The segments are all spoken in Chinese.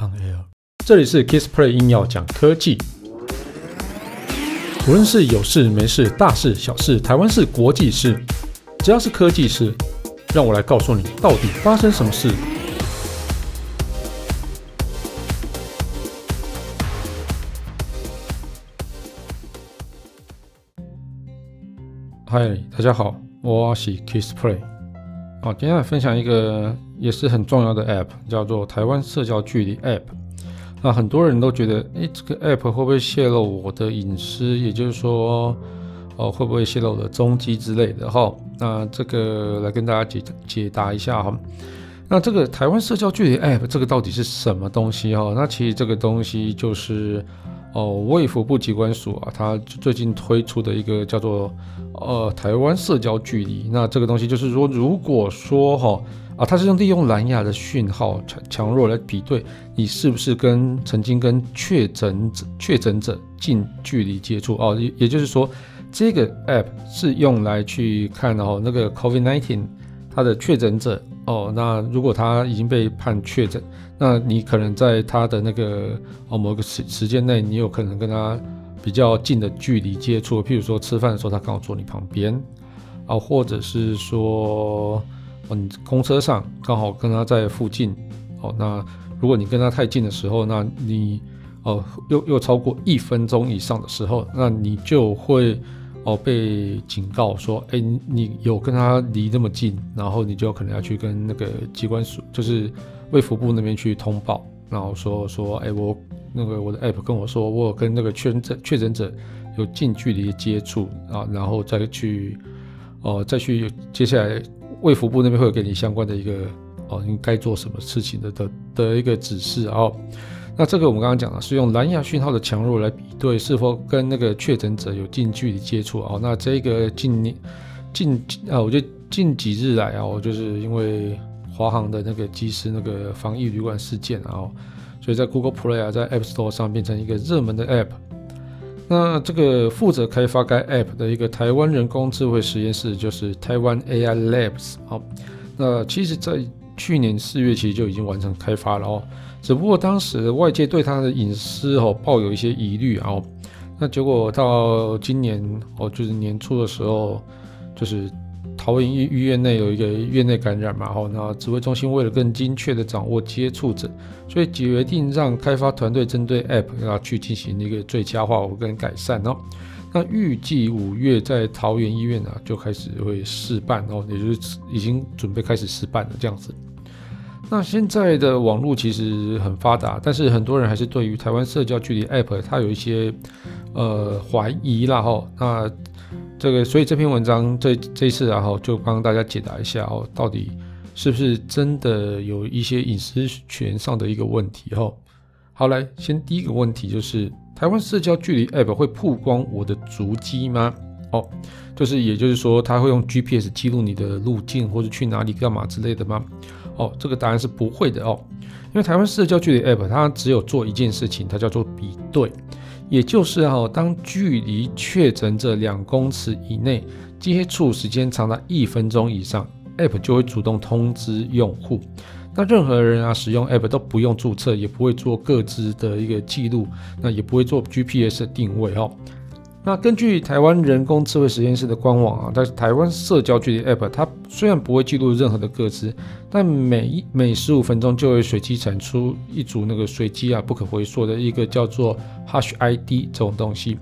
On Air，这里是 Kissplay 硬要讲科技，无论是有事没事、大事小事、台湾事、国际事，只要是科技事，让我来告诉你到底发生什么事。嗨，大家好，我是 Kissplay。好，今天来分享一个。也是很重要的 App，叫做台湾社交距离 App。那很多人都觉得，诶，这个 App 会不会泄露我的隐私？也就是说，哦，会不会泄露我的踪迹之类的？哈，那这个来跟大家解解答一下哈。那这个台湾社交距离 App 这个到底是什么东西哈？那其实这个东西就是。哦，卫福部机关署啊，它最近推出的一个叫做呃台湾社交距离，那这个东西就是说，如果说哈啊，它是用利用蓝牙的讯号强强弱来比对你是不是跟曾经跟确诊者确诊者近距离接触哦，也也就是说，这个 app 是用来去看哦那个 COVID-19 它的确诊者。哦，那如果他已经被判确诊，那你可能在他的那个哦某个时时间内，你有可能跟他比较近的距离接触，譬如说吃饭的时候他刚好坐你旁边，啊，或者是说哦你公车上刚好跟他在附近，哦，那如果你跟他太近的时候，那你哦又又超过一分钟以上的时候，那你就会。哦，被警告说，哎，你有跟他离那么近，然后你就可能要去跟那个机关署，就是卫福部那边去通报，然后说说，哎，我那个我的 app 跟我说，我有跟那个确诊确诊者有近距离接触啊，然后再去，哦，再去接下来卫福部那边会有给你相关的一个哦，应该做什么事情的的的一个指示，然后。那这个我们刚刚讲了，是用蓝牙讯号的强弱来比对是否跟那个确诊者有近距离接触啊。那这个近近啊，我觉得近几日来啊，我就是因为华航的那个机师那个防疫旅馆事件啊，所以在 Google Play 啊，在 App Store 上变成一个热门的 App。那这个负责开发该 App 的一个台湾人工智慧实验室就是台湾 AI Labs。哦，那其实，在去年四月其实就已经完成开发了哦。只不过当时外界对他的隐私哦抱有一些疑虑啊，那结果到今年哦，就是年初的时候，就是桃园医医院内有一个院内感染嘛，哦，那指挥中心为了更精确的掌握接触者，所以决定让开发团队针对 App 要去进行一个最佳化跟改善哦。那预计五月在桃园医院啊就开始会试办哦，也就是已经准备开始试办了这样子。那现在的网络其实很发达，但是很多人还是对于台湾社交距离 App 它有一些呃怀疑啦哈。那这个所以这篇文章这这次然后就帮大家解答一下哦，到底是不是真的有一些隐私权上的一个问题哈。好，来先第一个问题就是台湾社交距离 App 会曝光我的足迹吗？哦，就是也就是说它会用 GPS 记录你的路径或者去哪里干嘛之类的吗？哦，这个答案是不会的哦，因为台湾社交距离 App 它只有做一件事情，它叫做比对，也就是哈、哦，当距离确诊者两公尺以内接触时间长达一分钟以上，App 就会主动通知用户。那任何人啊使用 App 都不用注册，也不会做各自的一个记录，那也不会做 GPS 定位哦。那根据台湾人工智慧实验室的官网啊，但是台湾社交距离 App 它虽然不会记录任何的个资，但每一每十五分钟就会随机产出一组那个随机啊不可回溯的一个叫做 Hash ID 这种东西。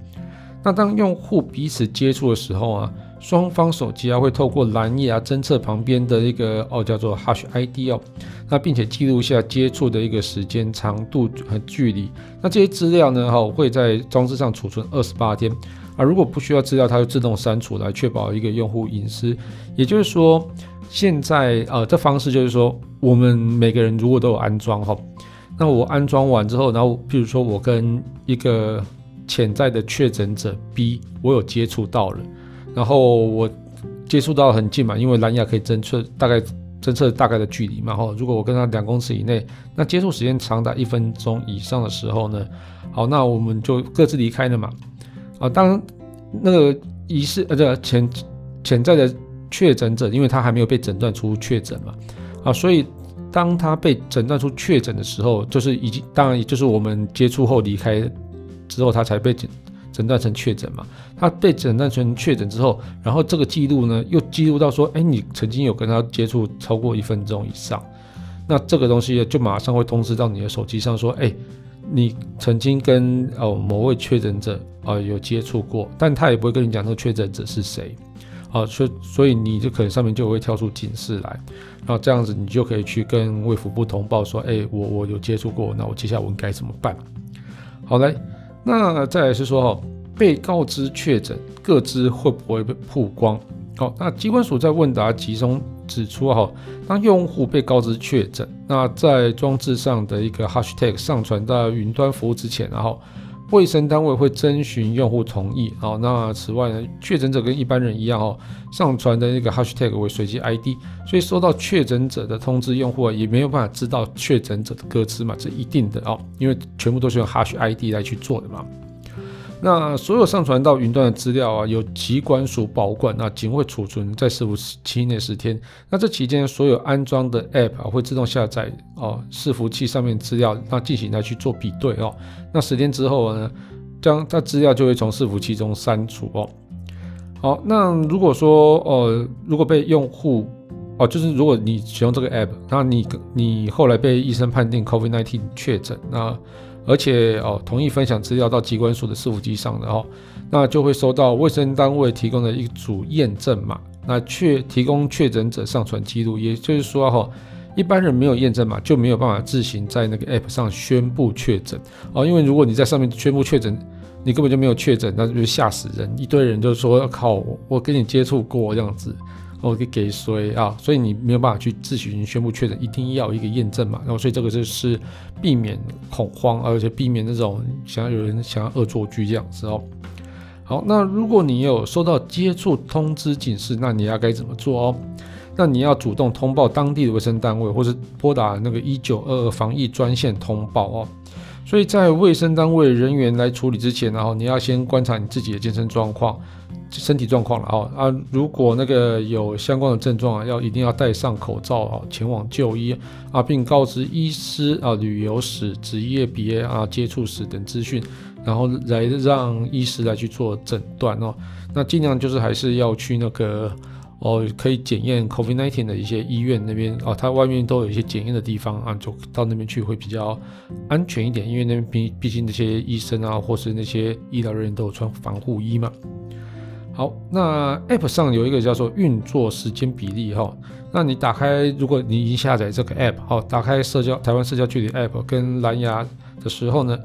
那当用户彼此接触的时候啊，双方手机啊会透过蓝牙侦测旁边的一个哦叫做 Hash ID 哦，那并且记录下接触的一个时间长度和距离。那这些资料呢哈会在装置上储存二十八天啊，如果不需要资料，它就自动删除来确保一个用户隐私。也就是说，现在呃这方式就是说，我们每个人如果都有安装哈，那我安装完之后，然后譬如说我跟一个潜在的确诊者 B，我有接触到了。然后我接触到很近嘛，因为蓝牙可以侦测大概侦测大概的距离嘛。哈，如果我跟他两公尺以内，那接触时间长达一分钟以上的时候呢，好，那我们就各自离开了嘛。啊，当那个疑似呃这潜潜在的确诊者，因为他还没有被诊断出确诊嘛，啊，所以当他被诊断出确诊的时候，就是已经当然也就是我们接触后离开之后，他才被诊诊断成确诊嘛。他被诊断成确诊之后，然后这个记录呢又记录到说，哎，你曾经有跟他接触超过一分钟以上，那这个东西就马上会通知到你的手机上说，哎，你曾经跟哦某位确诊者啊、有接触过，但他也不会跟你讲那个确诊者是谁。啊，所所以你就可能上面就会跳出警示来，然后这样子你就可以去跟卫福部通报说，哎，我我有接触过，那我接下来我应该怎么办？好嘞，那再来是说哈，被告知确诊，各资会不会被曝光？好，那机关署在问答集中指出哈，当用户被告知确诊，那在装置上的一个 hashtag 上传到云端服务之前，然后。卫生单位会征询用户同意，好，那此外呢，确诊者跟一般人一样哦，上传的那个 hashtag 为随机 ID，所以收到确诊者的通知，用户也没有办法知道确诊者的个资嘛，这一定的哦，因为全部都是用 hash ID 来去做的嘛。那所有上传到云端的资料啊，由疾管署保管，那仅会储存在伺服器内十天。那这期间所有安装的 App，会自动下载哦，伺服器上面资料，那进行来去做比对哦。那十天之后呢，将这资料就会从伺服器中删除哦。好，那如果说呃，如果被用户哦，就是如果你使用这个 App，那你你后来被医生判定 COVID-19 确诊，那而且哦，同意分享资料到机关署的伺服机上的哦，那就会收到卫生单位提供的一组验证码，那确提供确诊者上传记录，也就是说哈，一般人没有验证码就没有办法自行在那个 App 上宣布确诊哦，因为如果你在上面宣布确诊，你根本就没有确诊，那就吓死人，一堆人就说靠我，我跟你接触过这样子。哦，给给谁啊？所以你没有办法去自行宣布确诊，一定要一个验证嘛。然后，所以这个就是避免恐慌，而且避免那种想要有人想要恶作剧这样子哦。好，那如果你有收到接触通知警示，那你要该怎么做哦？那你要主动通报当地的卫生单位，或是拨打那个一九二二防疫专线通报哦。所以在卫生单位人员来处理之前，然后你要先观察你自己的健身状况。身体状况了啊啊，如果那个有相关的症状啊，要一定要戴上口罩啊，前往就医啊，并告知医师啊旅游史、职业别啊、接触史等资讯，然后来让医师来去做诊断哦。那尽量就是还是要去那个哦，可以检验 COVID-19 的一些医院那边哦，它外面都有一些检验的地方啊，就到那边去会比较安全一点，因为那边毕毕竟那些医生啊，或是那些医疗人员都有穿防护衣嘛。好，那 App 上有一个叫做运作时间比例哈，那你打开，如果你已经下载这个 App，好，打开社交台湾社交距离 App 跟蓝牙的时候呢，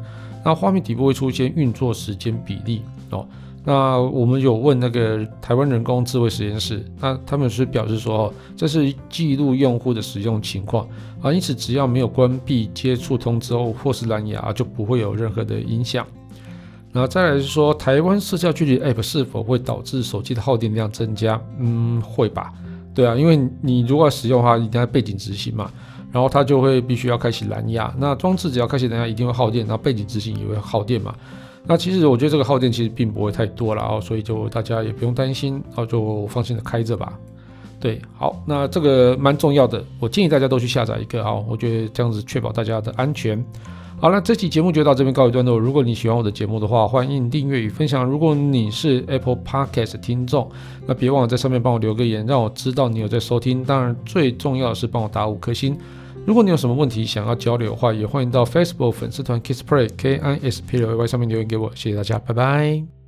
那画面底部会出现运作时间比例哦。那我们有问那个台湾人工智慧实验室，那他们是表示说，这是记录用户的使用情况啊，因此只要没有关闭接触通知后或是蓝牙，就不会有任何的影响。那再来是说，台湾社交距离 App 是否会导致手机的耗电量增加？嗯，会吧。对啊，因为你如果使用的话，一定要背景执行嘛，然后它就会必须要开启蓝牙。那装置只要开启蓝牙，一定会耗电，然后背景执行也会耗电嘛。那其实我觉得这个耗电其实并不会太多了哦，所以就大家也不用担心，然后就放心的开着吧。对，好，那这个蛮重要的，我建议大家都去下载一个啊，我觉得这样子确保大家的安全。好了，这期节目就到这边告一段落。如果你喜欢我的节目的话，欢迎订阅与分享。如果你是 Apple Podcast 听众，那别忘了在上面帮我留个言，让我知道你有在收听。当然，最重要的是帮我打五颗星。如果你有什么问题想要交流的话，也欢迎到 Facebook 粉丝团 Kiss Play K I S P L A Y 上面留言给我。谢谢大家，拜拜。